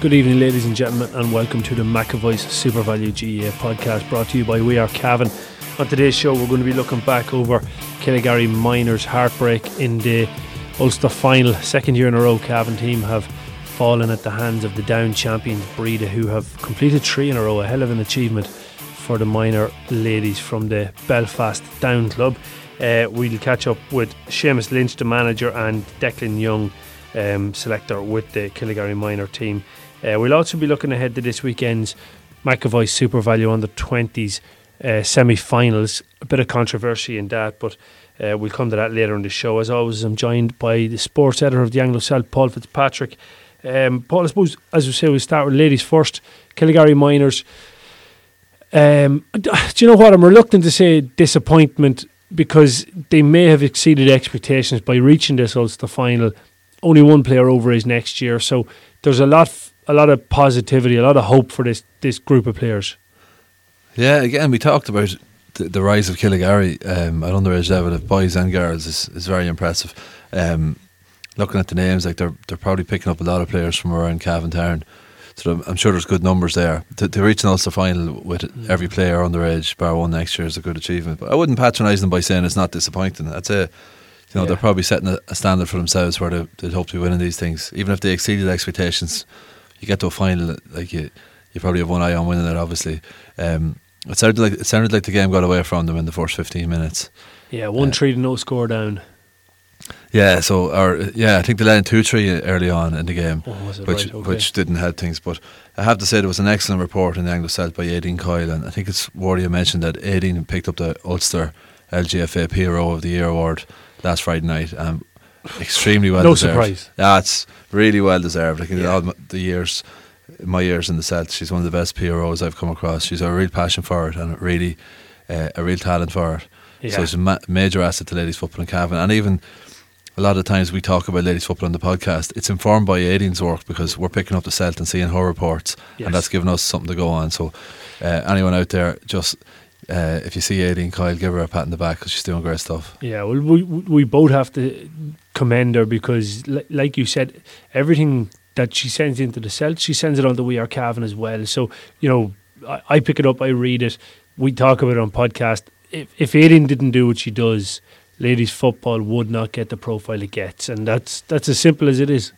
Good evening, ladies and gentlemen, and welcome to the McAvoy's SuperValu GAA podcast brought to you by We Are Cavan. On today's show, we're going to be looking back over Killygarry Minors' heartbreak in the Ulster final. Second year in a row, Cavan team have fallen at the hands of the down champions Bredagh, who have completed three in a row. A hell of an achievement for the minor ladies from the Belfast Down Club. Uh, we'll catch up with Seamus Lynch, the manager, and Declan Young, um, selector with the Killygarry minor team. Uh, we'll also be looking ahead to this weekend's McAvoy SuperValu on the 20s uh, semi finals. A bit of controversy in that, but uh, we'll come to that later in the show. As always, I'm joined by the sports editor of the Anglo Celt, Paul Fitzpatrick. Um, Paul, I suppose, as we say, we'll start with ladies first. Killygarry Minors. Um, do you know what? I'm reluctant to say disappointment because they may have exceeded expectations by reaching this Ulster final. Only one player over is next year, so there's a lot a lot of positivity, a lot of hope for this this group of players. Yeah, again, we talked about the, the rise of Killygarry um, at underage level of boys and girls is, is very impressive. Um, looking at the names, like they're they're probably picking up a lot of players from around Cavan Town. So I'm sure there's good numbers there. To, to reach an Ulster final with mm. every player underage, bar one next year, is a good achievement. But I wouldn't patronise them by saying it's not disappointing. I'd say, you know, yeah. they're probably setting a, a, standard for themselves where they, would hope to be winning these things. Even if they exceeded expectations, you get to a final, like you, you probably have one eye on winning it. Obviously, um, it sounded like it sounded like the game got away from them in the first 15 minutes. Yeah, one uh, three to no score down. Yeah, so or yeah, I think they led two three early on in the game, oh, which right? okay. which didn't help things. But I have to say there was an excellent report in the Anglo Celt by Aideen Coyle, and I think it's worthy of mention that Aideen picked up the Ulster LGFA Hero of the Year award last Friday night. Um, extremely well. no deserved. surprise. Yeah, it's really well deserved. Like yeah. all the years, my years in the Celt, she's one of the best PROs I've come across. She's a real passion for it and really uh, a real talent for it. Yeah. So it's a ma- major asset to ladies football in Cavan, and even a lot of times we talk about ladies football on the podcast. It's informed by Aideen's work because we're picking up the Celt and seeing her reports, yes. and that's given us something to go on. So uh, anyone out there, just uh, if you see Aideen Coyle, give her a pat in the back because she's doing great stuff. Yeah, well, we we both have to commend her because, like you said, everything that she sends into the Celt, she sends it on the We Are Cavan as well. So you know, I, I pick it up, I read it, we talk about it on podcast. If if Aideen didn't do what she does, ladies football would not get the profile it gets, and that's that's as simple as it is.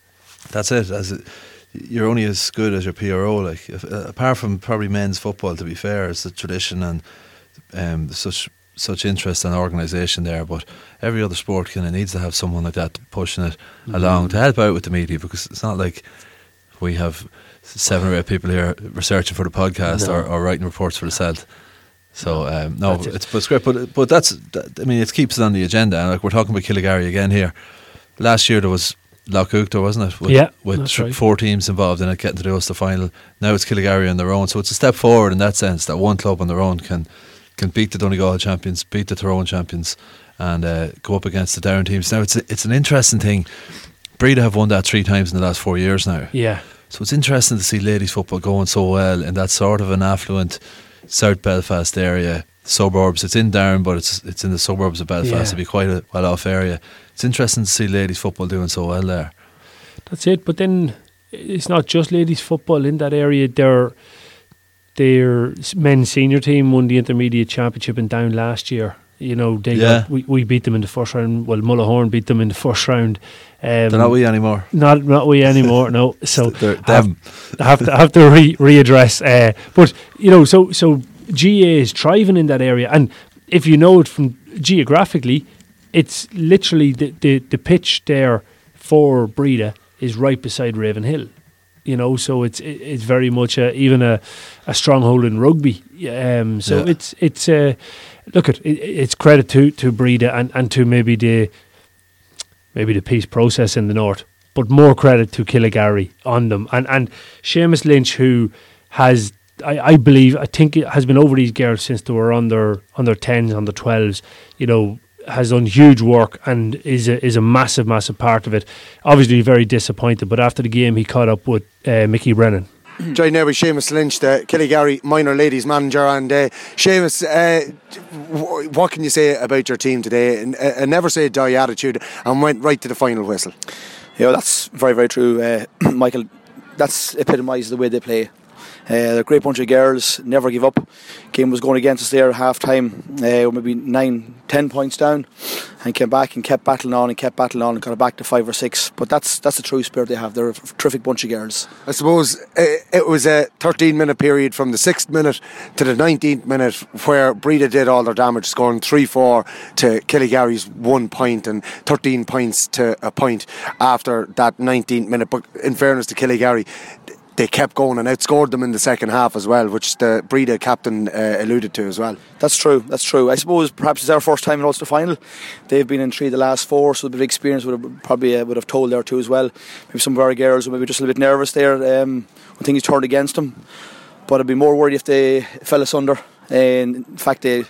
That's it. As it, you're only as good as your PRO. Like if, uh, apart from probably men's football, to be fair, it's the tradition and um, such such interest and organisation there. But every other sport kind of needs to have someone like that pushing it mm-hmm. along to help out with the media because it's not like we have seven or eight people here researching for the podcast no. or, or, writing reports for the Celt. So um, no, it's it. it's great, but but that's that, I mean it keeps it on the agenda. And like we're talking about Killygarry again here. Last year there was Ouachta, wasn't it? With, yeah, with right. four teams involved in it, getting to the Ulster final. Now it's Killygarry on their own, so it's a step forward in that sense that one club on their own can can beat the Donegal champions, beat the Tyrone champions, and uh, go up against the Down teams. Now it's a, it's an interesting thing. Bredagh have won that three times in the last four years now. Yeah. So it's interesting to see ladies football going so well in that sort of an affluent South Belfast area suburbs. It's in Down, but it's it's in the suburbs of Belfast. Yeah. It'd be quite a well off area. It's interesting to see ladies football doing so well there. That's it. But then it's not just ladies football in that area. There their men's senior team won the intermediate championship in Down last year. You know, they yeah. got, we, we beat them in the first round. Well, Mullahoran beat them in the first round. Um, They're not we anymore. Not not we anymore. no. So I have, I have to have to re- readdress. Uh, but you know, so so GAA is thriving in that area, and if you know it from geographically, it's literally the the, the pitch there for Bredagh is right beside Ravenhill you know. So it's it's very much a, even a, a stronghold in rugby. Um, so yeah. it's it's uh, look at it, it's credit to to Bredagh and, and to maybe the maybe the peace process in the north. But more credit to Killygarry on them and and Seamus Lynch, who has I, I believe I think it has been over these girls since they were under under tens, under twelves. You know, has done huge work and is a, is a massive, massive part of it. Obviously, very disappointed, but after the game, he caught up with uh, Mickey Brennan. Joined now with Seamus Lynch, the Killygarry minor ladies manager. And uh, Seamus, uh, w- what can you say about your team today? A, a never say die attitude and went right to the final whistle. Yeah, that's very, very true, uh, Michael. That's epitomised the way they play. Uh, a great bunch of girls, never give up. Game was going against us there at half time, uh, maybe nine, ten points down, and came back and kept battling on and kept battling on and got it back to five or six. But that's that's the true spirit they have. They're a terrific bunch of girls. I suppose uh, it was a 13 minute period from the 6th minute to the 19th minute where Bredagh did all their damage, scoring 3 4 to Killygarry's one point and 13 points to a point after that 19th minute. But in fairness to Killygarry, they kept going and outscored them in the second half as well, which the Bredagh captain uh, alluded to as well. That's true. That's true. I suppose perhaps it's our first time in Ulster final. They've been in three the last four, so the experience would have probably uh, would have told there too as well. Maybe some of our girls were maybe just a little bit nervous there um, when things turned against them. But I'd be more worried if they fell asunder. And in fact, they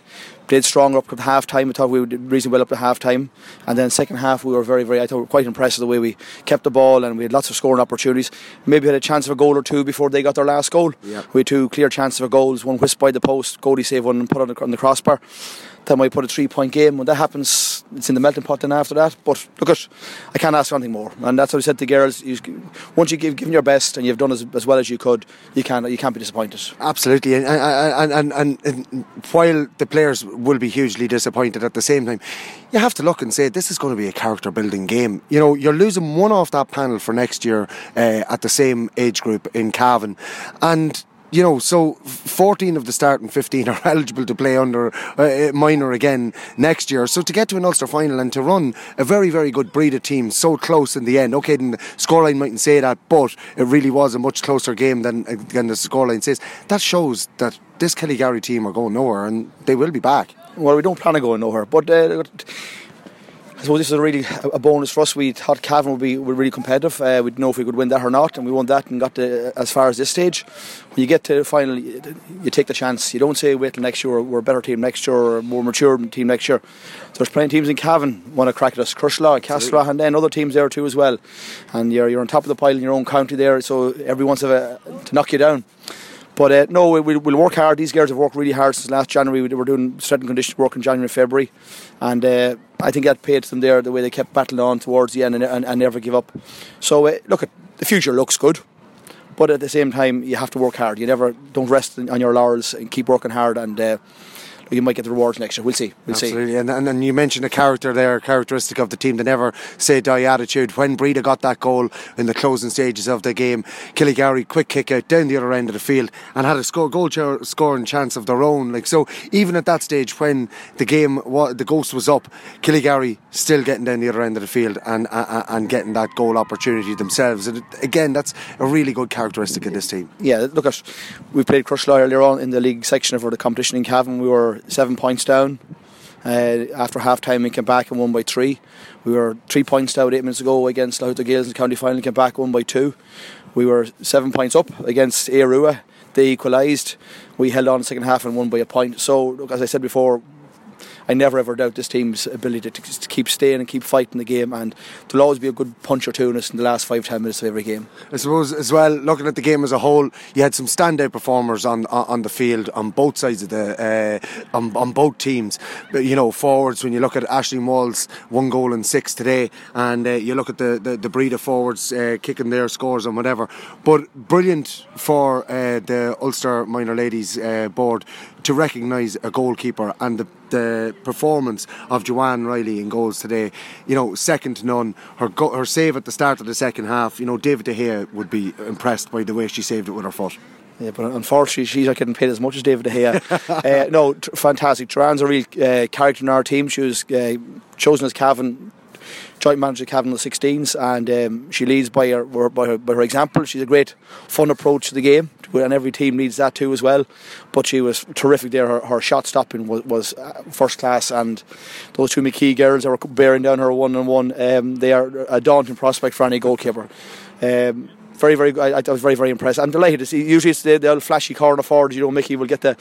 played stronger up to half time. I thought we did reasonably well up to half time. And then second half we were very, very I thought we were quite impressed with the way we kept the ball and we had lots of scoring opportunities. Maybe had a chance of a goal or two before they got their last goal. Yeah. We had two clear chances of goals, one whisked by the post, Goldie saved one and put on the, on the crossbar. That might put a three point game. When that happens, it's in the melting pot then after that. But look at I can't ask for anything more. And that's what I said to the girls. You, once you give given your best and you've done as, as well as you could, you can't you can't be disappointed. Absolutely, and and, and, and and while the players will be hugely disappointed at the same time, you have to look and say this is going to be a character building game. You know, you're losing one off that panel for next year uh, at the same age group in Cavan, and you know, so 14 of the starting 15 are eligible to play under uh, minor again next year. So to get to an Ulster final and to run a very, very good Bredagh team so close in the end, okay, then the scoreline mightn't say that, but it really was a much closer game than, than the scoreline says. That shows that this Killygarry team are going nowhere and they will be back. Well, we don't plan on going nowhere, but. Uh, I suppose this is a really a bonus for us. We thought Cavan would be would really competitive. Uh, we'd know if we could win that or not, and we won that and got to, as far as this stage. When you get to the final, you, you take the chance. You don't say wait till next year. We're a better team next year, or a more mature team next year. So there's plenty of teams in Cavan want to crack at us. Crushla, Castra, and then other teams there too as well. And you're you're on top of the pile in your own county there, so everyone wants to, to knock you down. But uh, no, we'll, we'll work hard. These girls have worked really hard since last January. We were doing strength and conditioning work in January, February, and uh, I think that paid them there the way they kept battling on towards the end and, and, and never give up. So uh, look, the future looks good, but at the same time, you have to work hard. You never don't rest on your laurels and keep working hard and. You might get the rewards next year. We'll see. We'll Absolutely. see. And, and and you mentioned a character there, a characteristic of the team, the never say die attitude. When Bredagh got that goal in the closing stages of the game, Killygarry quick kick out down the other end of the field and had a score, goal ch- scoring chance of their own. Like so, even at that stage when the game wa- the ghost was up, Killygarry still getting down the other end of the field and uh, and getting that goal opportunity themselves. And again, that's a really good characteristic of this team. Yeah, look at we played Crushla earlier on in the league section for the competition in Cavan. We were seven points down. Uh, after half time, we came back and won by three. We were three points down eight minutes ago against Louth Gales in the county final, came back one by two. We were seven points up against Airua. They equalised. We held on the second half and won by a point. So, look, as I said before, I never ever doubt this team's ability to, to, keep staying and keep fighting the game, and there'll always be a good punch or two in us in the last five ten minutes of every game. I suppose as well, looking at the game as a whole, you had some standout performers on on the field on both sides of the uh, on, on both teams. But, you know, forwards when you look at Ashley Walls, one goal and six today, and uh, you look at the the, the Bredagh forwards uh, kicking their scores and whatever. But brilliant for uh, the Ulster minor ladies uh, board to recognise a goalkeeper and the, the performance of Joanne Riley in goals today. You know, second to none. Her go- her save at the start of the second half. You know, David De Gea would be impressed by the way she saved it with her foot. Yeah, but unfortunately, she's not getting paid as much as David De Gea. uh, no, t- fantastic. Joanne's a real uh, character in our team. She was uh, chosen as Cavan joint manager Cavan the 16s, and um, she leads by her, by her by her example. She's a great fun approach to the game, and every team needs that too as well. But she was terrific there. Her, her shot stopping was, was uh, first class, and those two McKee girls that were bearing down her one on one, they are a daunting prospect for any goalkeeper. Um, very, very. I, I was very, very impressed. I'm delighted to see. Usually, it's the, the old flashy corner forward. You know, Mickey will get the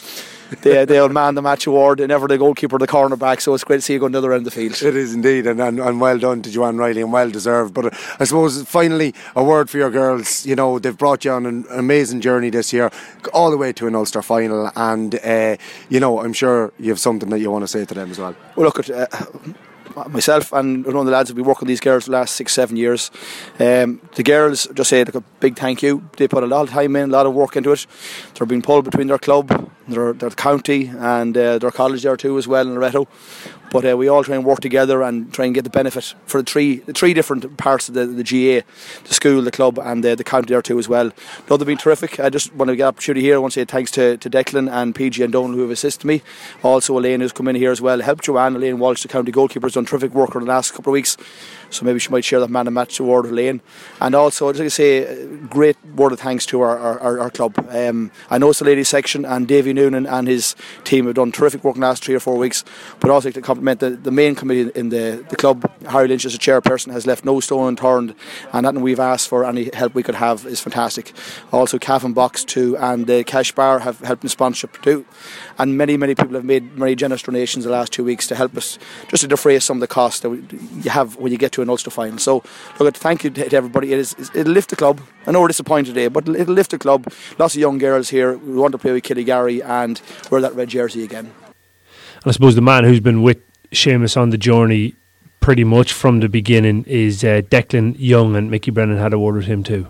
the, the old man the match award, and never the goalkeeper, the corner back. So it's great to see you going the other end of the field. It is indeed, and, and, and well done to Joanne Riley, and well deserved. But I suppose finally, a word for your girls. You know, they've brought you on an amazing journey this year, all the way to an Ulster final, and uh, you know, I'm sure you have something that you want to say to them as well. Well, look at. Uh, myself and one of the lads have been working with these girls for the last six, seven years. Um, the girls just say like a big thank you. They put a lot of time in, a lot of work into it. They're being pulled between their club, their, their county, and uh, their college there too as well in Loreto. But uh, we all try and work together and try and get the benefit for the three the three different parts of the, the GA, the school, the club, and uh, the county there too as well. No, they've been terrific. I just want to get opportunity here. I want to say thanks to, to Declan and PG and Donald who have assisted me. Also Elaine who's come in here as well. Helped Joanne, Elaine Walsh, the county goalkeeper, has done terrific work over the last couple of weeks. So maybe she might share that man of match award with Elaine. And also, like I say, great word of thanks to our, our, our club. Um, I know it's the ladies section, and Davy Noonan and his team have done terrific work in the last three or four weeks. But also to compliment the, the main committee in the, the club. Harry Lynch, as a chairperson, has left no stone unturned, and nothing we've asked for any help we could have is fantastic. Also, Cavan Box too, and the Cash Bar have helped in sponsorship too. And many, many people have made very generous donations the last two weeks to help us just to defray some of the costs that you have when you get to to an Ulster final. So, look, thank you to, everybody. It is, it'll lift the club. I know we're disappointed today, but it'll lift the club. Lots of young girls here. We want to play with Killygarry and wear that red jersey again. And I suppose the man who's been with Seamus on the journey pretty much from the beginning is uh, Declan Young, and Mickey Brennan had a word with him too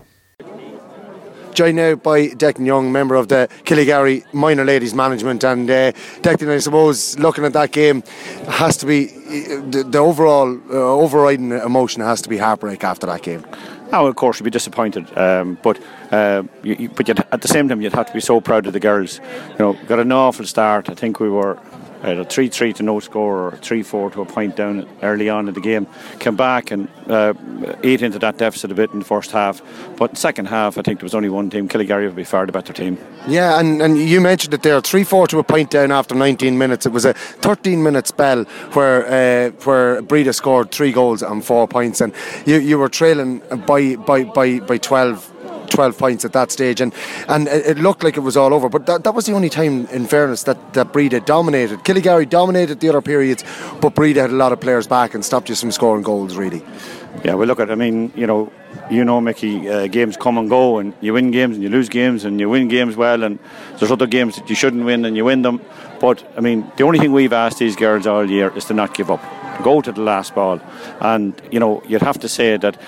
joined now by Declan Young, member of the Killygarry Minor Ladies Management. And uh, Declan, I suppose, looking at that game, has to be the, the overall uh, overriding emotion has to be heartbreak after that game. Oh, of course, you'd be disappointed, um, but uh, you, you, but at the same time, you'd have to be so proud of the girls. You know, got an awful start. I think we were a 3 3 to no score or 3 4 to a point down early on in the game. Came back and uh, ate into that deficit a bit in the first half. But second half, I think there was only one team. Killygarry would be far the better team. Yeah, and, and you mentioned it there 3 4 to a point down after 19 minutes. It was a 13 minute spell where uh, where Bredagh scored three goals and four points, and you, you were trailing by, by, by, by 12 12 points at that stage, and and it looked like it was all over. But that, that was the only time, in fairness, that, that Bredagh dominated. Killygarry dominated the other periods, but Bredagh had a lot of players back and stopped you from scoring goals, really. Yeah, well, look at. I mean, you know, you know, Mickey, uh, games come and go, and you win games and you lose games, and you win games well, and there's other games that you shouldn't win and you win them. But I mean, the only thing we've asked these girls all year is to not give up go to the last ball. And, you know, you'd have to say that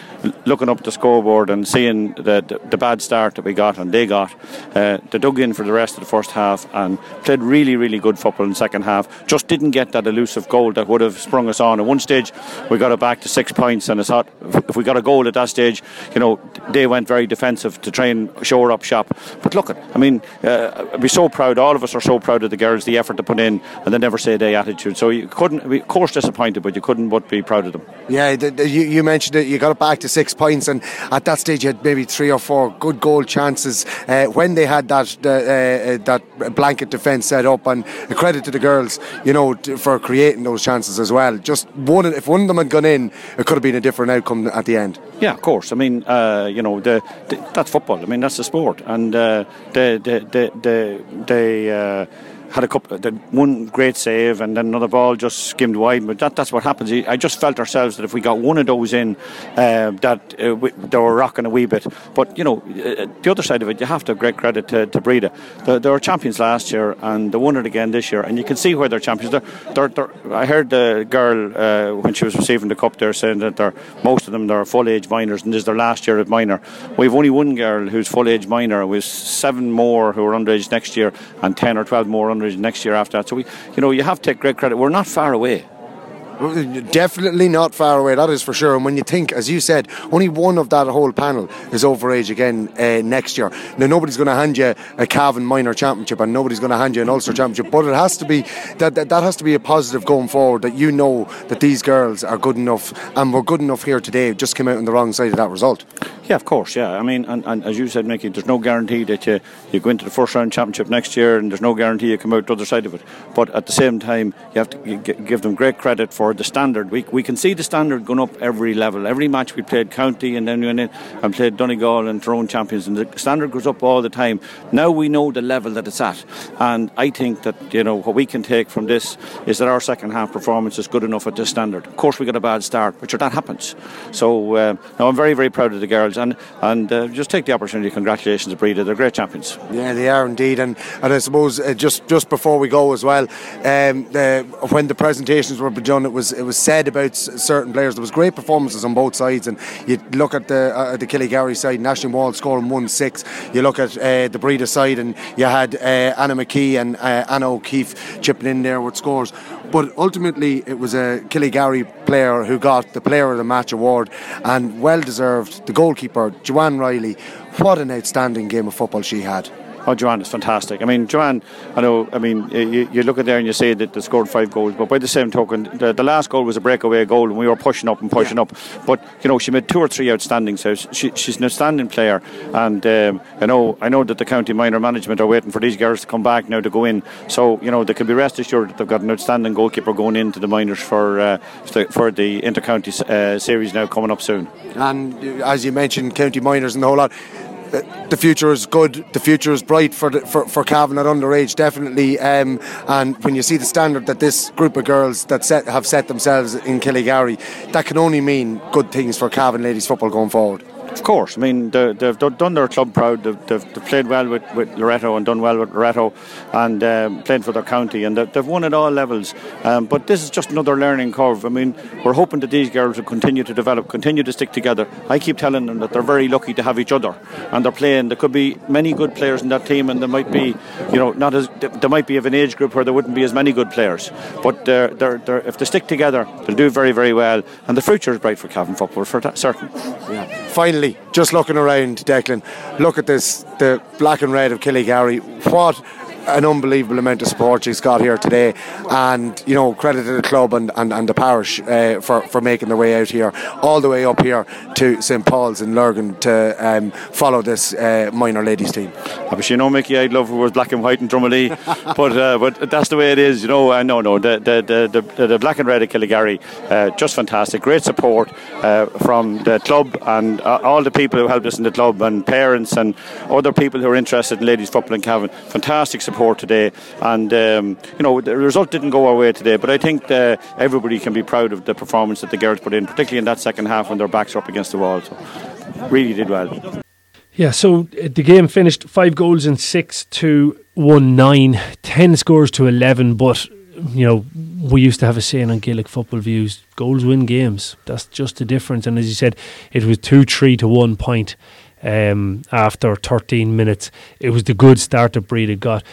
looking up the scoreboard and seeing the, the, the bad start that we got and they got, uh, they dug in for the rest of the first half and played really, really good football in the second half. Just didn't get that elusive goal that would have sprung us on. At one stage, we got it back to six points, and I thought if we got a goal at that stage, you know, they went very defensive to try and shore up shop. But look, I mean, uh, be so proud. All of us are so proud of the girls, the effort they put in, and the never say day attitude. So you couldn't, of course, disappointed but you couldn't but be proud of them. Yeah, the, the, you, you, mentioned it. You got it back to six points, and at that stage you had maybe three or four good goal chances uh, when they had that uh, uh, that blanket defence set up. And a credit to the girls, you know, for creating those chances as well. Just one, if one of them had gone in, it could have been a different outcome at the end. Yeah, of course. I mean, uh, you know, the, the, that's football. I mean, that's the sport, and uh, the the the the. the uh, had a couple, one great save, and then another ball just skimmed wide. But that, that's what happens. I just felt ourselves that if we got one of those in, uh, that uh, we, they were rocking a wee bit. But you know, uh, the other side of it, you have to have great credit to, to Bredagh. They, they, were champions last year, and they won it again this year. And you can see where they're champions. They're, they're, they're, I heard the girl uh, when she was receiving the cup there saying that they're most of them they're full age minors, and this is their last year at minor. We've only one girl who's full age minor. We've seven more who are underage next year, and ten or twelve more under next year after that. So we, you know, you have to take great credit. We're not far away. Definitely not far away, that is for sure. And when you think, as you said, only one of that whole panel is over age again uh, next year. Now, nobody's going to hand you a Cavan Minor Championship and nobody's going to hand you an Ulster Championship, but it has to be that, that, that has to be a positive going forward that you know that these girls are good enough and were good enough here today, just came out on the wrong side of that result. Yeah, of course. Yeah, I mean, and, and as you said, Mickey, there's no guarantee that you, you go into the first round championship next year, and there's no guarantee you come out the other side of it. But at the same time, you have to give them great credit for the standard. We, we can see the standard going up every level. Every match we played county, and then we went in and played Donegal and Tyrone champions, and the standard goes up all the time. Now we know the level that it's at, and I think that you know what we can take from this is that our second half performance is good enough at this standard. Of course, we got a bad start, but sure, that happens. So uh, no, I'm very very proud of the girls and and uh, just take the opportunity. Congratulations, Bredagh. They're great champions. Yeah, they are indeed. And and I suppose uh, just just before we go as well, um, when the presentations were done, it was it was said about certain players. There was great performances on both sides, and you look at the uh, the Killygarry side, National Wall scoring one six. You look at uh, the Bredagh side, and you had uh, Anna McKee and uh, Anna O'Keefe chipping in there with scores. But ultimately, it was a Killygarry player who got the Player of the Match award, and well deserved. The goalkeeper, Joanne Riley, what an outstanding game of football she had. Oh, Joanne is fantastic. I mean, Joanne, I know, I mean, you, you look at there and you say that they scored five goals, but by the same token, the, the last goal was a breakaway goal and we were pushing up and pushing yeah. up. But, you know, she made two or three outstanding saves. She, she's an outstanding player. And, um, you know, I know that the county minor management are waiting for these girls to come back now to go in. So, you know, they can be rest assured that they've got an outstanding goalkeeper going into the minors for, uh, for the inter-county uh, series now coming up soon. And as you mentioned, county minors and the whole lot the future is good. The future is bright for the, for for Cavan at underage, definitely. Um, and when you see the standard that this group of girls that set, have set themselves in Killygarry, that can only mean good things for Cavan ladies football going forward. Of course, I mean they, have done their club proud. They've, played well with, with Loreto and done well with Loreto, and um, played for their county, and they've, won at all levels. Um, but this is just another learning curve. I mean, we're hoping that these girls will continue to develop, continue to stick together. I keep telling them that they're very lucky to have each other, and they're playing. There could be many good players in that team, and there might be, you know, not as there might be of an age group where there wouldn't be as many good players. But they're, they're, they're, if they stick together, they'll do very, very well, and the future is bright for Cavan football for certain. Yeah. Finally, just looking around, Declan, look at this the black and red of Killygarry. What an unbelievable amount of support she's got here today, and you know credit to the club and, and, and the parish uh, for for making their way out here, all the way up here to St Paul's in Lurgan to um, follow this uh, minor ladies team. Obviously, you know, Mickey, I'd love if it was black and white in Drummondley, but uh, but that's the way it is. You know, uh, no, no, the the, the, the, the black and red of Killygarry, uh, just fantastic, great support uh, from the club and uh, all the people who helped us in the club and parents and other people who are interested in ladies football in Cavan. Fantastic support support today. And um, you know the result didn't go our way today, but I think everybody can be proud of the performance that the girls put in, particularly in that second half when their backs are up against the wall. So really did well. Yeah, so uh, the game finished five goals and six to one nine, ten scores to eleven. But you know, we used to have a saying on Gaelic football views: goals win games. That's just the difference. And as you said, it was two three to one point um, after 13 minutes. It was the good start that Bredagh got.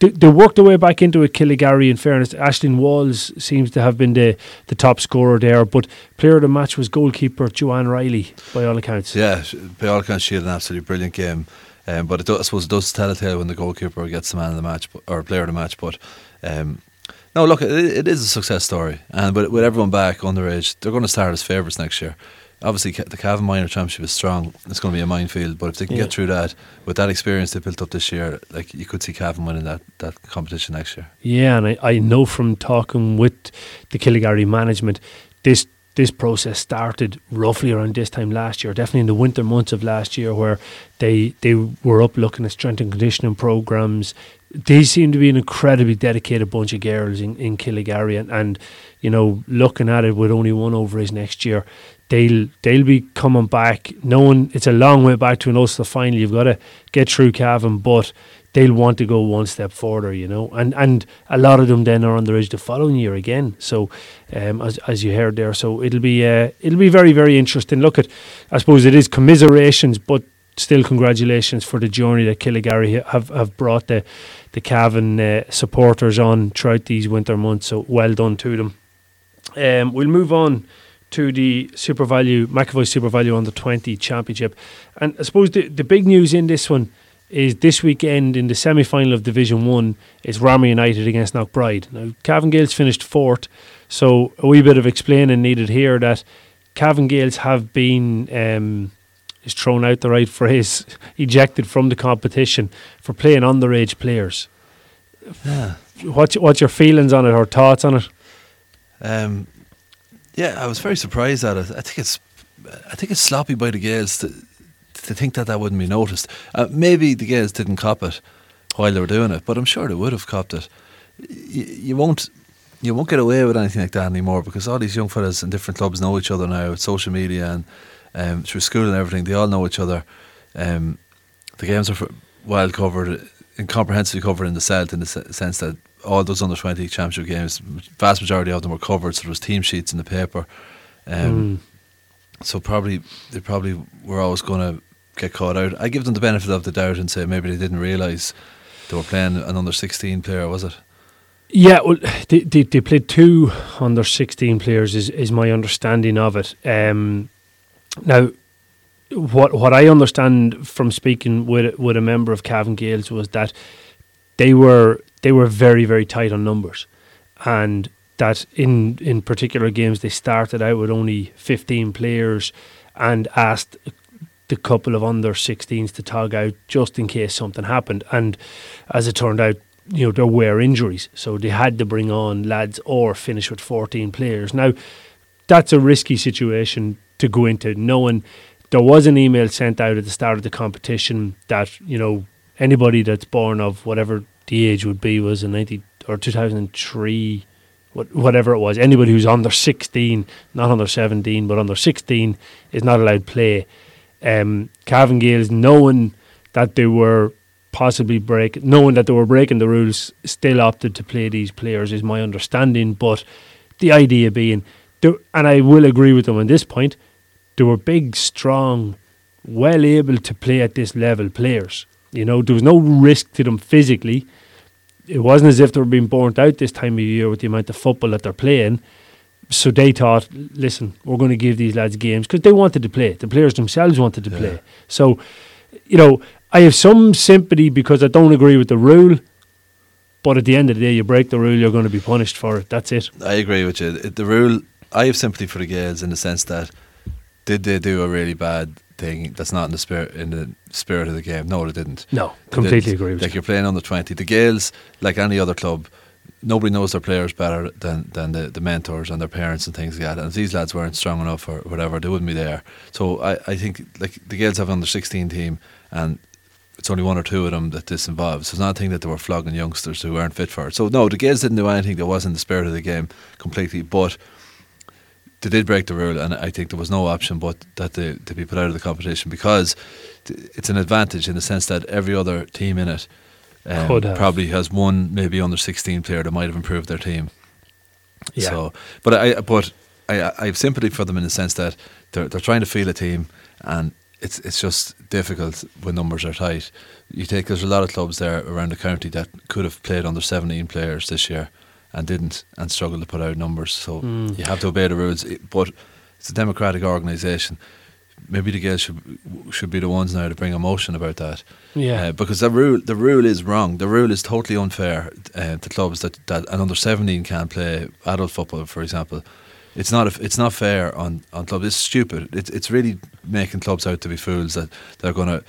They, they worked their way back into it, Killygarry, in fairness. Ashling Walls seems to have been the, the top scorer there, but player of the match was goalkeeper Joanne Riley, by all accounts. Yeah, by all accounts, she had an absolutely brilliant game. Um, but I suppose it does tell a tale when the goalkeeper gets the man of the match or player of the match. But um, no, look, it, it is a success story, and but with everyone back underage, they're going to start as favourites next year obviously the Cavan Minor Championship is strong. It's going to be a minefield, but if they can yeah. get through that with that experience they built up this year, like you could see Cavan winning that, that competition next year. Yeah, and I, I know from talking with the Killygarry management, this this process started roughly around this time last year, definitely in the winter months of last year, where they they were up looking at strength and conditioning programs. They seem to be an incredibly dedicated bunch of girls in, in Killygarry, and, and you know, looking at it with only one over his next year, they'll they'll be coming back knowing it's a long way back to an Ulster final. You've got to get through Cavan, but they'll want to go one step further, you know. And and a lot of them then are on the ridge the following year again. So um, as as you heard there, so it'll be uh, it'll be very very interesting. Look at, I suppose it is commiserations, but still congratulations for the journey that Killygarry have have brought the the Cavan uh, supporters on throughout these winter months. So well done to them. Um, we'll move on to the SuperValu, McAvoy SuperValu Under 20 Championship. And I suppose the, the big news in this one is this weekend in the semi final of Division 1 is Ramor United against Knockbride. Now, Cavan Gaels finished fourth, so a wee bit of explaining needed here that Cavan Gaels have been. Um, is thrown out the right phrase, ejected from the competition for playing underage players. Yeah. What's what's your feelings on it or thoughts on it? Um, yeah, I was very surprised at it. I think it's, I think it's sloppy by the Gaels to to think that that wouldn't be noticed. Uh, maybe the Gaels didn't cop it while they were doing it, but I'm sure they would have copped it. You, you won't. You won't get away with anything like that anymore because all these young fellas in different clubs know each other now with social media and um, through school and everything. They all know each other. Um, the games are well covered and comprehensively covered in the Celt in the sense that all those under 20 championship games, vast majority of them were covered, so there was team sheets in the paper. Um, mm. So probably they probably were always going to get caught out. I give them the benefit of the doubt and say maybe they didn't realise they were playing an under 16 player, was it? Yeah, well, they, they, they played two under 16 players, is, is my understanding of it. Um, now, what what I understand from speaking with with a member of Cavan Gaels was that they were they were very very tight on numbers, and that in in particular games they started out with only fifteen players, and asked the couple of under 16s to tug out just in case something happened, and as it turned out. You know there were injuries, so they had to bring on lads or finish with fourteen players. Now, that's a risky situation to go into, knowing there was an email sent out at the start of the competition that you know anybody that's born of whatever the age would be was in ninety or two thousand and three, what, whatever it was. Anybody who's under sixteen, not under seventeen, but under sixteen, is not allowed to play. Um, Cavan Gaels, knowing that they were possibly break, knowing that they were breaking the rules, still opted to play these players, is my understanding. But the idea being, and I will agree with them on this point they were big, strong, well able to play at this level players. You know, there was no risk to them physically. It wasn't as if they were being burnt out this time of year with the amount of football that they're playing. So they thought, listen, we're going to give these lads games because they wanted to play. The players themselves wanted to yeah. play. So, you know, I have some sympathy because I don't agree with the rule. But at the end of the day, you break the rule, you're going to be punished for it. That's it. I agree with you. The rule, I have sympathy for the Gaels in the sense that did they do a really bad thing that's not in the spirit in the spirit of the game? No, they didn't. No, completely agree. With like you're playing on the twenty. The Gaels, like any other club, nobody knows their players better than than the, the mentors and their parents and things like that. And if these lads weren't strong enough or whatever, they wouldn't be there. So I, I think like the Gaels have an under sixteen team and it's only one or two of them that this involves. So it's not a thing that they were flogging youngsters who weren't fit for it. So no, the Gaels didn't do anything that wasn't the spirit of the game completely. But they did break the rule, and I think there was no option but that they to be put out of the competition because it's an advantage in the sense that every other team in it um, probably has one maybe under sixteen player that might have improved their team. Yeah. So, but I but I I have sympathy for them in the sense that they're they're trying to feel a team and. It's it's just difficult when numbers are tight. You take there's a lot of clubs there around the county that could have played under 17 players this year, and didn't and struggled to put out numbers. So mm. you have to obey the rules. But it's a democratic organisation. Maybe the Gaels should should be the ones now to bring a motion about that. Yeah, uh, because the rule the rule is wrong. The rule is totally unfair uh, to clubs that that an under seventeen can't play adult football, for example. It's not a, it's not fair on, on clubs. It's stupid. It's it's really making clubs out to be fools that they're going to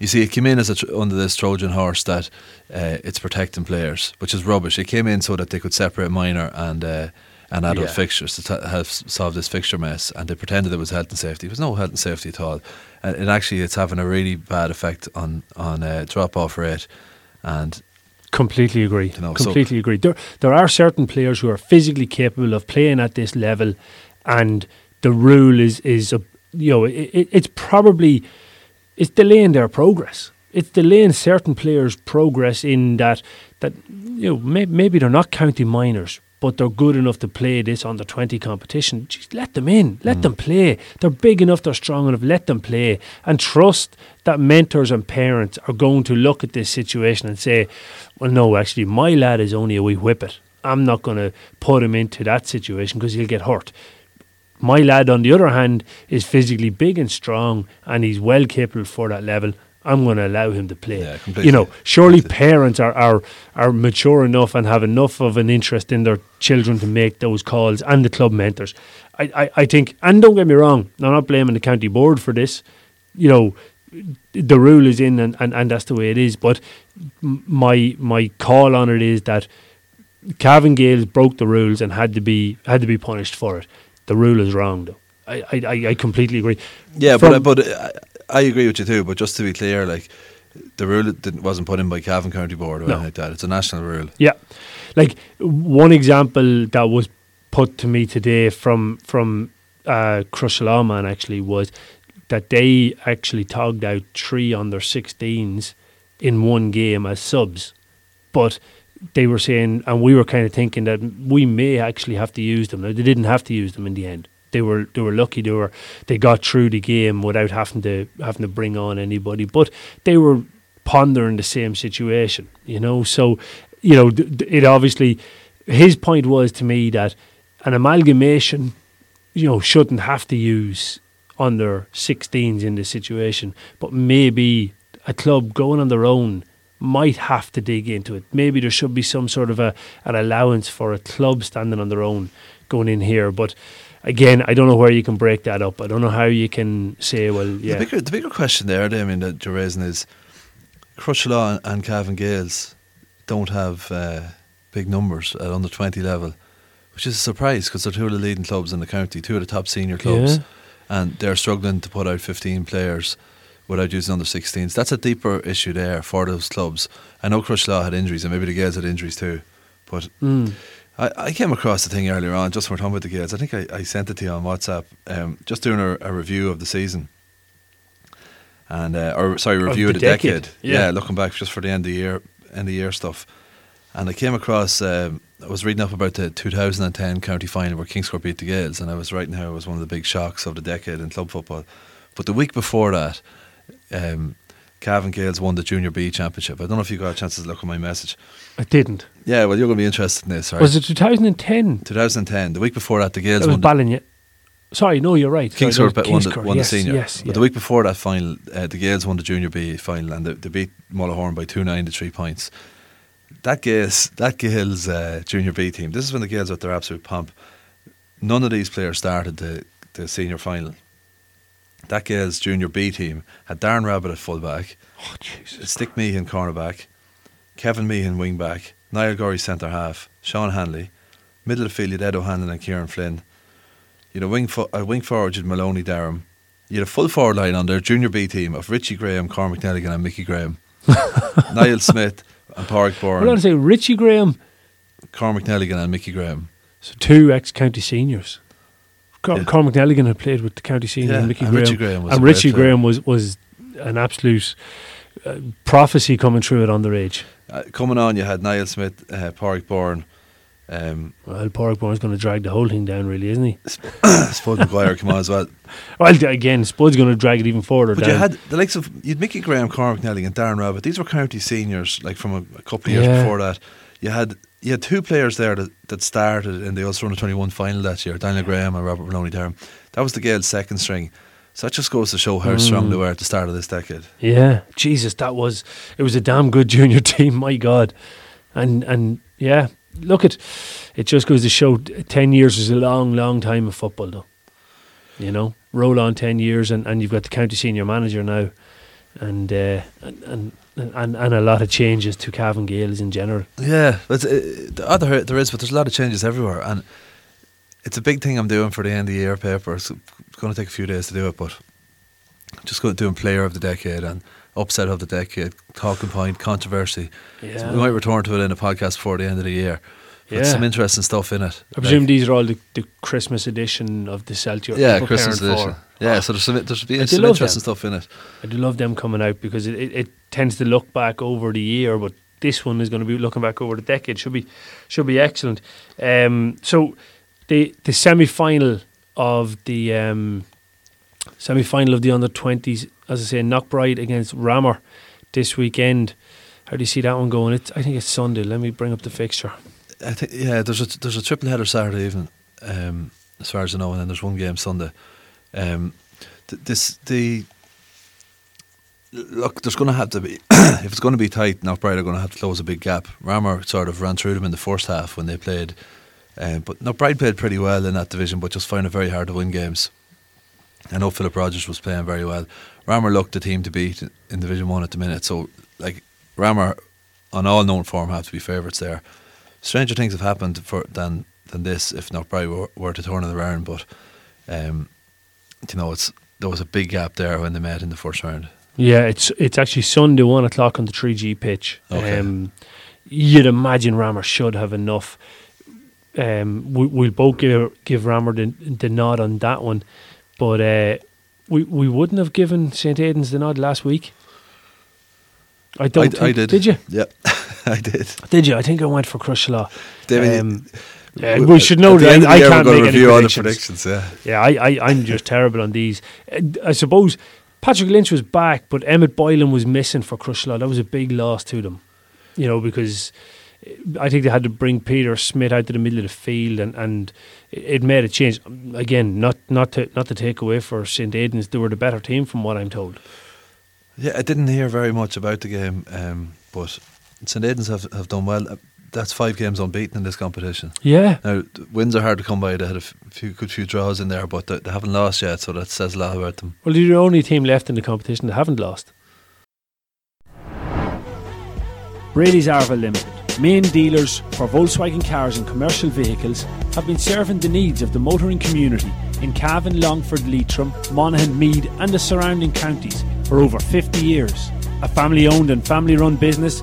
you see, it came in as a, under this Trojan horse that uh, it's protecting players, which is rubbish. It came in so that they could separate minor and uh, and adult yeah. fixtures to t- help solve this fixture mess, and they pretended it was health and safety. There was no health and safety at all, and, and actually, it's having a really bad effect on on uh, drop off rate and. Completely agree. You know, Completely so agree. There, there are certain players who are physically capable of playing at this level, and the rule is is a you know it, it's probably it's delaying their progress. It's delaying certain players' progress in that that you know may, maybe they're not county minors, but they're good enough to play this under twenty competition. Just let them in, let mm. them play. They're big enough, they're strong enough. Let them play and trust that mentors and parents are going to look at this situation and say, "Well, no, actually, my lad is only a wee whippet." I'm not going to put him into that situation because he'll get hurt. My lad, on the other hand, is physically big and strong, and he's well capable for that level. I'm going to allow him to play. Yeah, completely. you know, surely parents are, are are mature enough and have enough of an interest in their children to make those calls, and the club mentors. I, I, I think, and don't get me wrong, I'm not blaming the county board for this. You know, the rule is in, and, and, and that's the way it is. But my my call on it is that Cavan Gaels broke the rules and had to be had to be punished for it. The rule is wrong, though. I I, I- completely agree. Yeah, From- but but I, I agree with you too. But just to be clear, like the rule didn't, wasn't put in by Cavan County Board or No. anything like that. It's a national rule. Yeah, like one example that was put to me today from from uh, Crushalawman actually was that they actually togged out three under 16s in one game as subs, but they were saying, and we were kind of thinking that we may actually have to use them. Now they didn't have to use them in the end. They were they were lucky they were they got through the game without having to having to bring on anybody, but they were pondering the same situation, you know. So, you know, it obviously his point was to me that an amalgamation, you know, shouldn't have to use under 16s in this situation, but maybe a club going on their own might have to dig into it. Maybe there should be some sort of a an allowance for a club standing on their own going in here, but. Again, I don't know where you can break that up. I don't know how you can say, well, yeah, The bigger the bigger question there, Damien, that you're raising is Crutchlaw and, and Cavan Gaels don't have uh, big numbers at under twenty level, which is a surprise because they're two of the leading clubs in the county, two of the top senior clubs, Yeah. and they're struggling to put out fifteen players without using under 16s. That's a deeper issue there for those clubs. I know Crutchlaw had injuries, and maybe the Gaels had injuries too, but Mm. I, I came across the thing earlier on, just when we're talking about the Gaels. I think I, I sent it to you on WhatsApp, um, just doing a, a review of the season. And uh, or sorry, review the of the, decade, decade. yeah. looking back just for the end of the year, end of year stuff. And I came across, um, I was reading up about the 2010 county final where Kingscourt beat the Gaels, and I was writing how it was one of the big shocks of the decade in club football. But the week before that, um, Cavan Gaels won the Junior B Championship. I don't know if you got a chance to look at my message. I didn't. Yeah, well, you're going to be interested in this, right? Was it 2010? 2010. The week before that, the Gaels That was won. The. Sorry, no, you're right. Sorry, Kingscourt won, the, won yes, the senior. Yes, but the week before that final, uh, the Gaels won the Junior B final, and they, they beat Mullahoran by two nine to three points. That Gaels, that Gaels uh, Junior B team. This is when the Gaels were at their absolute pomp. None of these players started the, the senior final. That Gaels Junior B team had Darren Rabbit at fullback, Oh, Jesus. Stick Meehan cornerback, Kevin Meehan wingback, Niall Gorey centre half, Sean Hanley, middle of field you Ed O'Hanlon and Kieran Flynn. You had a wing, fo- a wing forward you Maloney Durham. You had a full forward line on their junior B team of Richie Graham, Cormac Nelligan and Mickey Graham. Niall Smith and Porrick We're going Bourne, to say Richie Graham. Cormac Nelligan and Mickey Graham. So two ex-county seniors. Cor- Yeah. Cormac Nelligan had played with the county senior Yeah, and Mickey and Graham. Richie Graham was and Richie. Graham was, was an absolute uh, prophecy coming through at underage. Uh, coming on, you had Niall Smith, uh, Porrick Bourne, um, Well, Porrickbourne's going to drag the whole thing down, really, isn't he? Spud McGuire come on as well. Well, again, Spud's going to drag it even further But down. you had the likes of you'd Mickey Graham, Cormac Nelly, and Darren Rabbit. These were county seniors, like from a, a couple of years Yeah. before that. You had you had two players there that, that started in the Ulster Under Twenty One final that year, Daniel Graham and Robert Maloney Durham. That was the Gaels' second string. So that just goes to show how strong Mm. they were at the start of this decade. Yeah, Jesus, that was it was a damn good junior team. My God, and and yeah, look at it. Just goes to show, ten years is a long, long time of football, though. You know, roll on ten years, and, and you've got the county senior manager now, and uh, and, and and and a lot of changes to Cavan Gaels in general. Yeah, but uh, the other there is, but there's a lot of changes everywhere, and it's a big thing I'm doing for the end of the year paper. It's going to take a few days to do it, but just going to doing player of the decade and upset of the decade, talking point, controversy. So we might return to it in a podcast before the end of the year. Yeah. some interesting stuff in it. I presume Like- these are all the, the Christmas edition of the Celtic. yeah, Christmas for. edition. Yeah, so there's some there's some interesting them. stuff in it. I do love them coming out because it, it, it tends to look back over the year, but this one is going to be looking back over the decade. Should be should be excellent. Um, so the the semi final of the um, semi final of the under twenties, as I say, Knockbride against Ramor this weekend. How do you see that one going? It's, I think it's Sunday. Let me bring up the fixture. I think yeah. There's a there's a triple header Saturday evening, um, as far as I know, and then there's one game Sunday. Um, th- this the look. There's going to have to be if it's going to be tight. Knockbride are going to have to close a big gap. Ramor sort of ran through them in the first half when they played, um, but Knockbride played pretty well in that division, but just found it very hard to win games. I know Philip Rogers was playing very well. Ramor looked the team to beat in Division One at the minute, so like Ramor, on all known form, have to be favourites there. Stranger things have happened for than than this if Knockbride were, were to turn it around, but um, you know it's there was a big gap there when they met in the first round. Yeah, it's it's actually Sunday one o'clock on the three G pitch. Okay. Um, you'd imagine Ramor should have enough. Um, we, we'll both give give Ramor the, the nod on that one, but uh, we we wouldn't have given St Aidan's the nod last week. I don't. I, think, I did. Did you? Yeah, I did. Did you? I think I went for Crosserlough. David, Um, yeah, we should know that. I, I can't make any review all the predictions. predictions. Yeah, Yeah, I, I, I'm just terrible on these. Uh, I suppose Patrick Lynch was back, but Emmett Boylan was missing for Crosserlough. That was a big loss to them, you know, because uh, I think they had to bring Peter Smith out to the middle of the field, and, and it it made a change. Again, not not to not to take away for St Aidan's, they were the better team from what I'm told. Yeah, I didn't hear very much about the game, um, but St Aidan's have, have done well. Uh, That's five games unbeaten in this competition. Yeah, Now, wins are hard to come by. They had a few good few draws in there, but they, they haven't lost yet, so that says a lot about them. well, they're the only team left in the competition that haven't lost. Brady's Arva Limited, main dealers for Volkswagen cars and commercial vehicles, have been serving the needs of the motoring community in Cavan, Longford, Leitrim, Monaghan, Meath, and the surrounding counties for over 50 years. A family owned and family run business,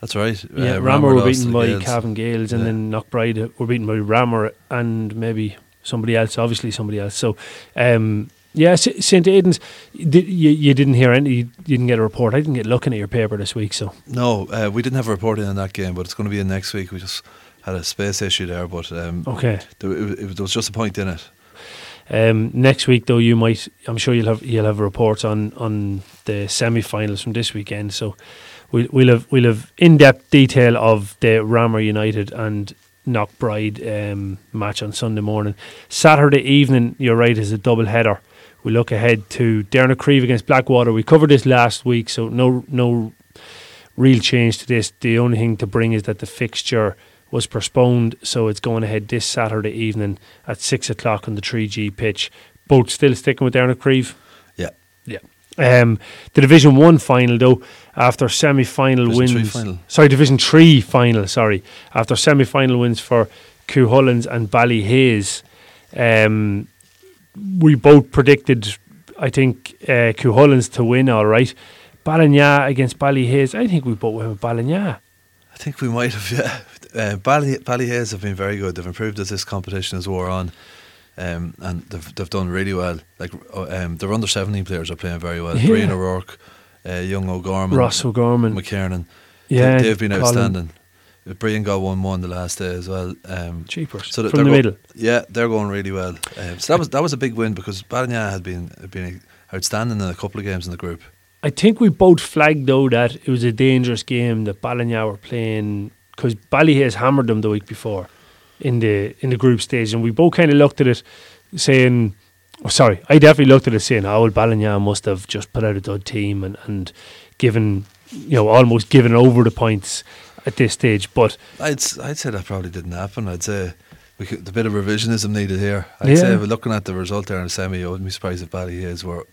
That's right. Yeah, Uh, Ramor were beaten by Gaels. Cavan Gaels, and Yeah. then Knockbride were beaten by Ramor and maybe somebody else, obviously somebody else. So, um, yeah, St Aidan's, you, you didn't hear any, you didn't get a report. I didn't get looking at your paper this week, so No, uh, we didn't have a report in on that game, but it's going to be in next week. We just had a space issue there, but um, okay. there, it, it, there was just a point in it. Um, next week, though, you might. I'm sure you'll have you'll have reports on on the semi-finals from this weekend. So we'll we'll have we'll have in-depth detail of the Ramor United and Knockbride um, match on Sunday morning. Saturday evening, you're right, is a double header. We look ahead to Dernacrieve against Blackwater. We covered this last week, so no no real change to this. The only thing to bring is that the fixture was postponed, so it's going ahead this Saturday evening at six o'clock on the 3G pitch. Both still sticking with Dernacrieve. Yeah. Yeah. Um, the Division One final, though, after semi-final Division wins, final. sorry, Division Three final, sorry, after semi-final wins for Cuchulainns and Ballyhaise, um, we both predicted, I think, uh, to win. All right, Ballinagh against Ballyhaise. I think we both went with Ballinagh. I think we might have, yeah. Uh, Bally, Ballyhaise have been very good. They've improved as this competition has wore on. Um, and they've they've done really well. Like uh, um, their under seventeen players are playing very well. Yeah. Brian O'Rourke, uh, young O'Gorman, Ross O'Gorman. McKiernan. Yeah, they, have been Colin outstanding. Brian got one one the last day as well. Um, Cheapers so that from the go- middle. yeah, they're going really well. Um, so that was that was a big win because Ballinagh had been had been outstanding in a couple of games in the group. I think we both flagged though that it was a dangerous game that Ballinagh were playing because Ballyhaise hammered them the week before in the in the group stage, and we both kind of looked at it saying, oh, "Sorry, I definitely looked at it saying, oh, well, Ballinagh must have just put out a dud team and and given you know almost given over the points at this stage." But I'd I'd say that probably didn't happen. I'd say we could, a bit of revisionism needed here. I'd Yeah. say we're looking at the result there in the semi. I wouldn't be surprised if Ballyhaise were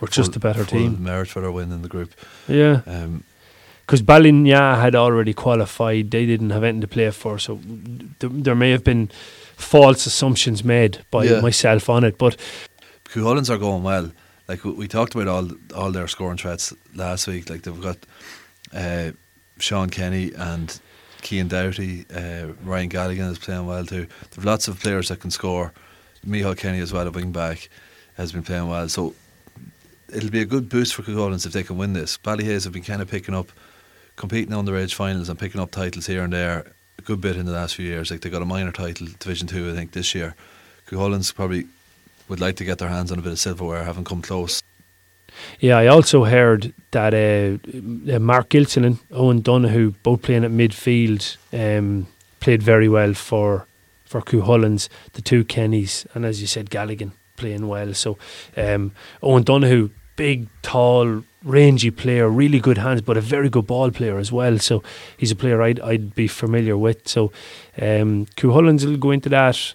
we're just a better team. merit for their win in the group. Yeah, Um, because Ballinagh had already qualified; they didn't have anything to play for, so th- there may have been false assumptions made by Yeah. myself on it. But Cuchulainns are going well. Like we, we talked about all all their scoring threats last week. Like they've got uh, Sean Kenny and Kean Doughty. Uh, Ryan Galligan is playing well too. They've lots of players that can score. Michael Kenny as well, a wing back, has been playing well. So it'll be a good boost for Kilcullen if they can win this. Ballyhaise have been kind of picking up, competing on the age finals and picking up titles here and there a good bit in the last few years. Like they got a minor title, Division Two, I think, this year. Kilcullen's probably would like to get their hands on a bit of silverware, haven't come close. Yeah, I also heard that uh, uh, Mark Gilson and Owen Donoghue, both playing at midfield, um, played very well for for Cuchulainns, the two Kennys, and as you said, Galligan playing well. So um, Owen Donoghue, big, tall, rangy player, really good hands, but a very good ball player as well. So he's a player I'd, I'd be familiar with. So um, Cuchulainns will go into that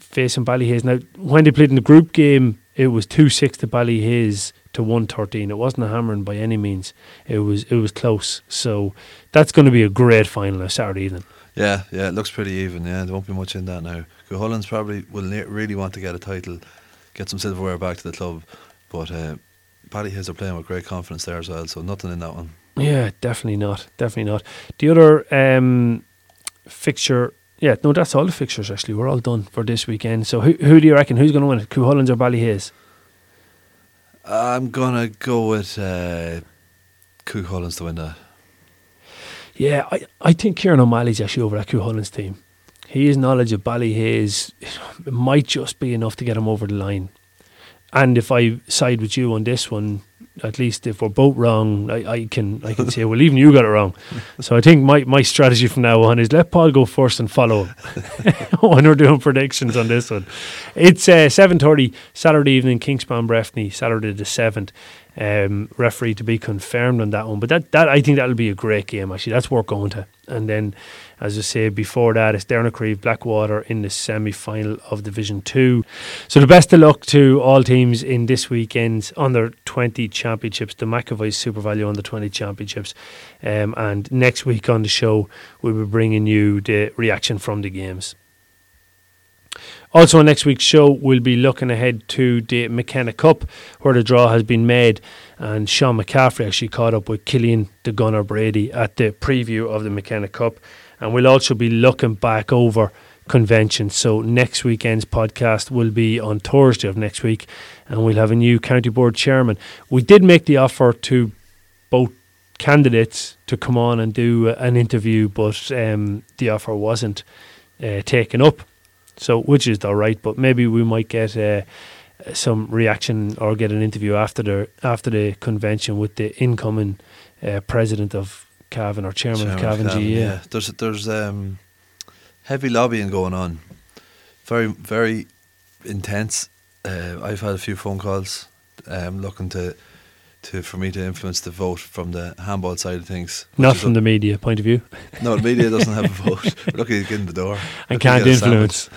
facing Ballyhaise. Now, when they played in the group game, it was 2 6 to Ballyhaise to 113. It wasn't a hammering by any means. It was it was close. So that's going to be a great final on Saturday evening. Yeah, yeah, it looks pretty even. Yeah, there won't be much in that now. Cuchulainns probably will really want to get a title, get some silverware back to the club, but uh, Ballyhaise are playing with great confidence there as well. So nothing in that one. Yeah, definitely not. Definitely not. The other um, fixture. Yeah, no, that's all the fixtures actually. We're all done for this weekend. So who who do you reckon who's going to win it? Cuchulainns or Ballyhaise? I'm gonna go with uh, Cuchulainns to win that. Yeah, I, I think Kieran O'Malley's actually over at Cuchulainns team. His knowledge of Ballyhaise it might just be enough to get him over the line. And if I side with you on this one, at least if we're both wrong, I, I can I can say, well, even you got it wrong. So I think my, my strategy from now on is let Paul go first and follow him when we're doing predictions on this one. It's uh, seven thirty Saturday evening, Kingspan Breffni, Saturday the seventh. Um, referee to be confirmed on that one, but that, that I think that'll be a great game. Actually, that's worth going to. And then, as I say before that, it's Dernacrieve Blackwater in the semi final of Division Two. So the best of luck to all teams in this weekend's under twenty championships, the McAvoy SuperValu under twenty championships. Um, and next week on the show, we'll be bringing you the reaction from the games. Also, on next week's show, we'll be looking ahead to the McKenna Cup, where the draw has been made. And Sean McCaffrey actually caught up with Killian the Gunner Brady at the preview of the McKenna Cup. And we'll also be looking back over conventions. So, next weekend's podcast will be on Thursday of next week, and we'll have a new county board chairman. We did make the offer to both candidates to come on and do an interview, but um, the offer wasn't uh, taken up. So, which is all right, but maybe we might get uh, some reaction or get an interview after the after the convention with the incoming uh, president of Cavan or chairman, Chairman of Cavan Cavan, GAA. yeah. There's there's um, heavy lobbying going on. Very very intense. Uh, I've had a few phone calls um, looking to to for me to influence the vote from the handball side of things. Not from a- the media point of view, no, the media doesn't have a vote. We're lucky to get in the door. and can't get a sandwich. influence.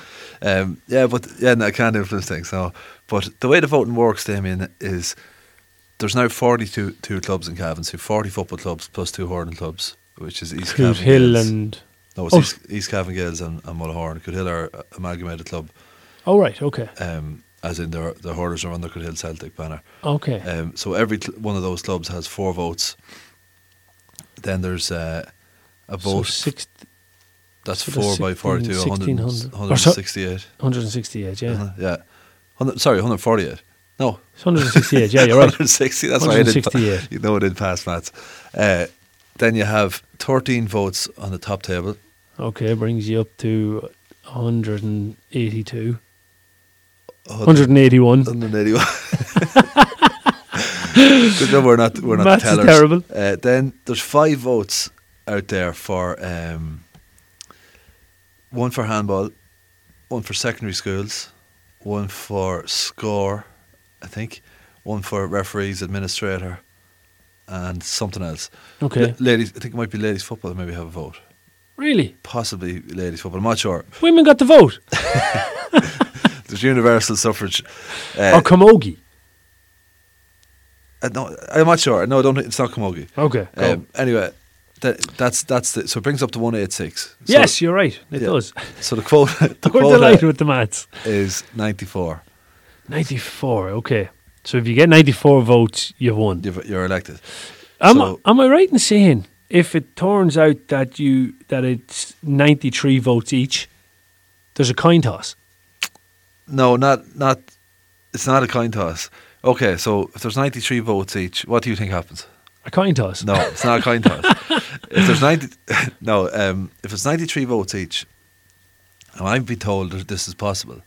Um, yeah, but yeah, no, I can't influence things. No, but the way the voting works, Damien, is there's now 42 two clubs in Cavan, so 40 football clubs plus two hurling clubs, which is East Coot Cavan Hill Gaels. and no, it's Oh. East, East Cavan Gaels and, and Mullahoran. Coot Hill are amalgamated club, oh right, okay, um, as in the the hurlers are under Cootehill Celtic banner. okay, Um, so every cl- one of those clubs has four votes. Then there's uh, a so vote six, that's so there's four by 42, 16, 100, 1600. 168. 168, yeah, Uh-huh, yeah. 100, sorry, 148. No, it's 168, yeah, you're right. 160. That's why I didn't. pa- 168. You know, I didn't pass maths. Uh, then you have 13 votes on the top table. Okay, brings you up to 182. 181. 181. Good job we're not we're not Maths the is tellers. terrible. Uh, then there's five votes out there for um, one for handball, one for secondary schools, one for Scór, I think, one for referees, administrator, and something else. Okay, La- ladies, I think it might be ladies football. Maybe have a vote. really, Possibly ladies football. I'm not sure. women got the vote There's universal suffrage. or Uh, camogie. uh, no, I'm not sure. No, I don't. It's not camogie. Okay. Um, anyway, that, that's that's the, so it brings up to one eight six. So, yes, you're right. It yeah. does. So the quote the We're quota delighted with the maths. is ninety four. 94, okay. So if you get 94 votes, you've won. You've, you're elected. Am, so- I, am I right in saying if it turns out that you that it's 93 votes each, there's a coin toss? No, not not. It's not a coin toss. Okay, so if there's 93 votes each, what do you think happens? A coin toss. No, it's not a coin toss. if there's 90, no, um, if it's 93 votes each, and I've been told that this is possible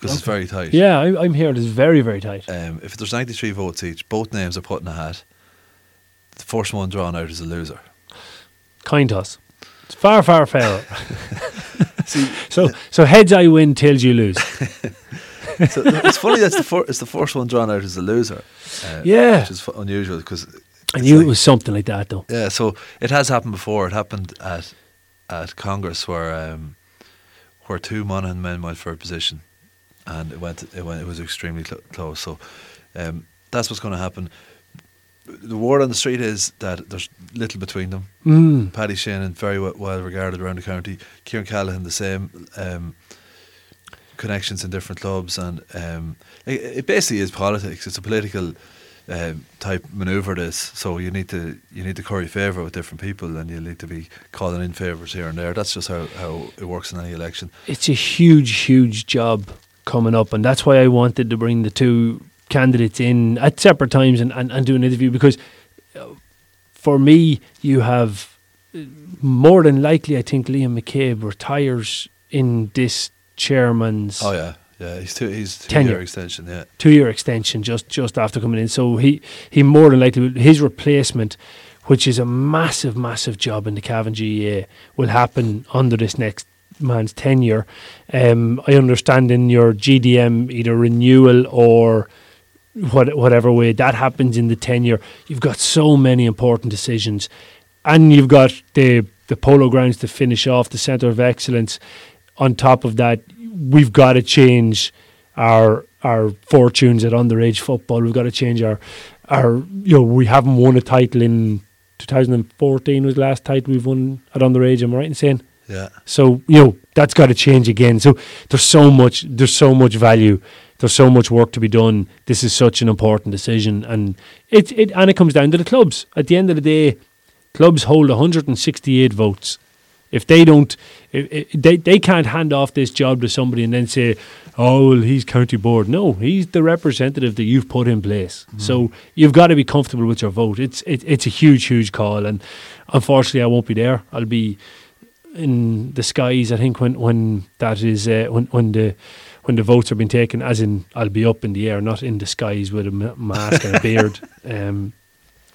because it's very tight. Yeah, I, I'm here. It's very, very tight. Um, if there's 93 votes each, both names are put in a hat. The first one drawn out is a loser. Coin toss. It's far, far fairer. so, so heads I win, tails you lose. so it's funny that's the fir- it's the first one drawn out as a loser. Uh, Yeah. which is fu- unusual because I knew it was something like that, though. Yeah, so it has happened before. It happened at at Congress where um, where two Monaghan men went for a position, and it went it went it was extremely cl- close. So um, that's what's going to happen. The word on the street is that there's little between them. Mm. Paddy Shannon, very well, well regarded around the county. Kieran Callahan, the same. Um, connections in different clubs, and um, it, it basically is politics. It's a political um, type manoeuvre. This, so you need to you need to curry favour with different people, and you need to be calling in favours here and there. That's just how, how it works in any election. It's a huge, huge job coming up, and that's why I wanted to bring the two candidates in at separate times and, and, and do an interview because uh, for me, you have uh, more than likely, I think Liam McCabe retires in this chairman's Oh yeah, yeah. He's two. He's two Tenure. year extension. Yeah, two year extension just just after coming in. So he he more than likely his replacement, which is a massive massive job in the Cavan GAA, will happen under this next man's tenure. Um, I understand in your GDM either renewal or what, whatever way that happens in the tenure, you've got so many important decisions, and you've got the the polo grounds to finish off the centre of excellence. On top of that, we've got to change our our fortunes at underage football. We've got to change our our you know we haven't won a title in 2014 was the last title we've won at underage. Am I right in saying? Yeah. So you know that's got to change again. So there's so much there's so much value. There's so much work to be done. This is such an important decision, and it it and it comes down to the clubs. At the end of the day, clubs hold 168 votes. If they don't, if, if they they can't hand off this job to somebody and then say, "Oh, well, he's county board." No, he's the representative that you've put in place. Mm-hmm. So you've got to be comfortable with your vote. It's it, it's a huge, huge call, and unfortunately, I won't be there. I'll be in the skies. I think when when that is uh, when when the when the votes are being taken, as in I'll be up in the air, not in the skies with a mask and a beard. Um,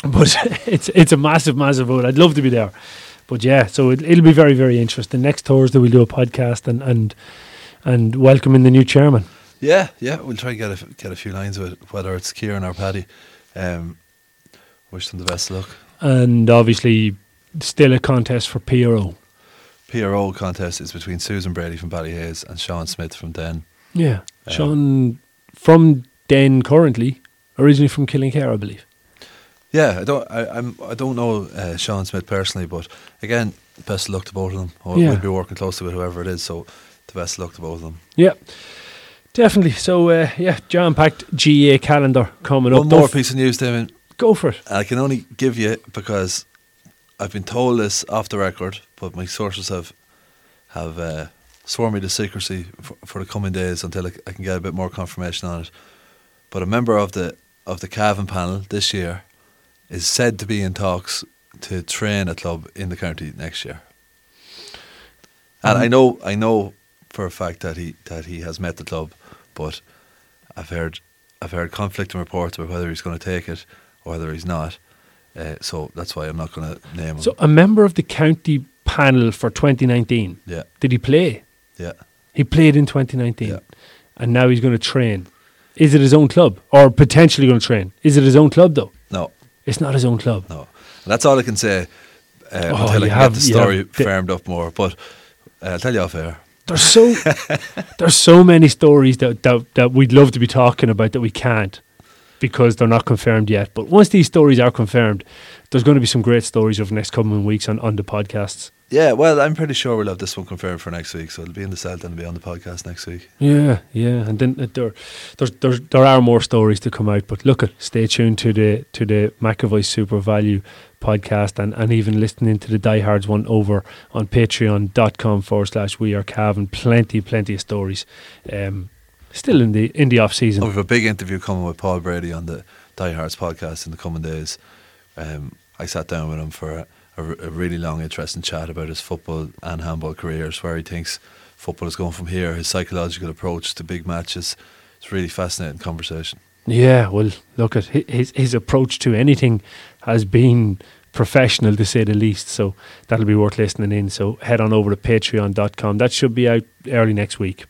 but it's it's a massive, massive vote. I'd love to be there. But yeah, so it, it'll be very, very interesting. Next Thursday we'll do a podcast and and and welcome in the new chairman. Yeah, yeah, we'll try and get a, get a few lines with it, whether it's Kieran or Paddy. Um, wish them the best of luck. And obviously, still a contest for PRO. PRO contest is between Susan Brady from Ballyhaise and Sean Smith from Denn. Yeah, Um, Sean from Denn currently, originally from Killinkere, I believe. Yeah, I don't, I, I'm, I don't know uh, Sean Smith personally, but again, best of luck to both of them. Or Yeah. We'll be working closely with whoever it is, so the best of luck to both of them. Yeah, definitely. So uh, yeah, jam-packed GAA calendar coming One up. more Don't f- piece of news, Damon. Go for it. I can only give you because I've been told this off the record, but my sources have have uh, sworn me to secrecy for, for the coming days until I can get a bit more confirmation on it. But a member of the of the Cavan panel this year is said to be in talks to train a club in the county next year. And I know I know for a fact that he that he has met the club, but I've heard I've heard conflicting reports about whether he's going to take it or whether he's not. Uh, so that's why I'm not going to name him. So a member of the county panel for 2019. yeah, Did he play? yeah. He played in 2019, Yeah. and now he's going to train. Is it his own club, or potentially going to train? Is it his own club though? No, It's not his own club. no. And that's all I can say uh, Oh, until I have- get the story have firmed up more. But uh, I'll tell you off air. There's so there's so many stories that, that that we'd love to be talking about that we can't because they're not confirmed yet. But once these stories are confirmed, there's going to be some great stories over the next coming weeks on, on the podcasts. Yeah, well, I'm pretty sure we'll have this one confirmed for next week, so it'll be in the cell and it'll be on the podcast next week. Yeah, yeah, and then uh, there, there's, there's, there are more stories to come out. But look, at stay tuned to the to the McAvoy SuperValu podcast, and, and even listening to the Diehards one over on Patreon.com forward slash We Are Cavan. Plenty, plenty of stories. Um, still in the in the off season. we have a big interview coming with Paul Brady on the Die Hards podcast in the coming days. Um, I sat down with him for a, a, a really long, interesting chat about his football and handball careers, where he thinks football is going from here, his psychological approach to big matches. It's a really fascinating conversation. Yeah, well, look at his his approach to anything has been professional to say the least. So that'll be worth listening in. So head on over to patreon.com. That should be out early next week.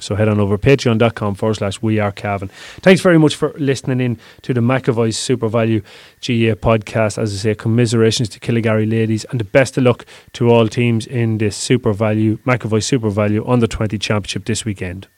So head on over to patreon.com forward slash we are Cavan. Thanks very much for listening in to the McAvoy's Super Value GAA podcast. As I say, commiserations to Killygarry ladies and the best of luck to all teams in this SuperValu, McAvoy SuperValu under 20 championship this weekend.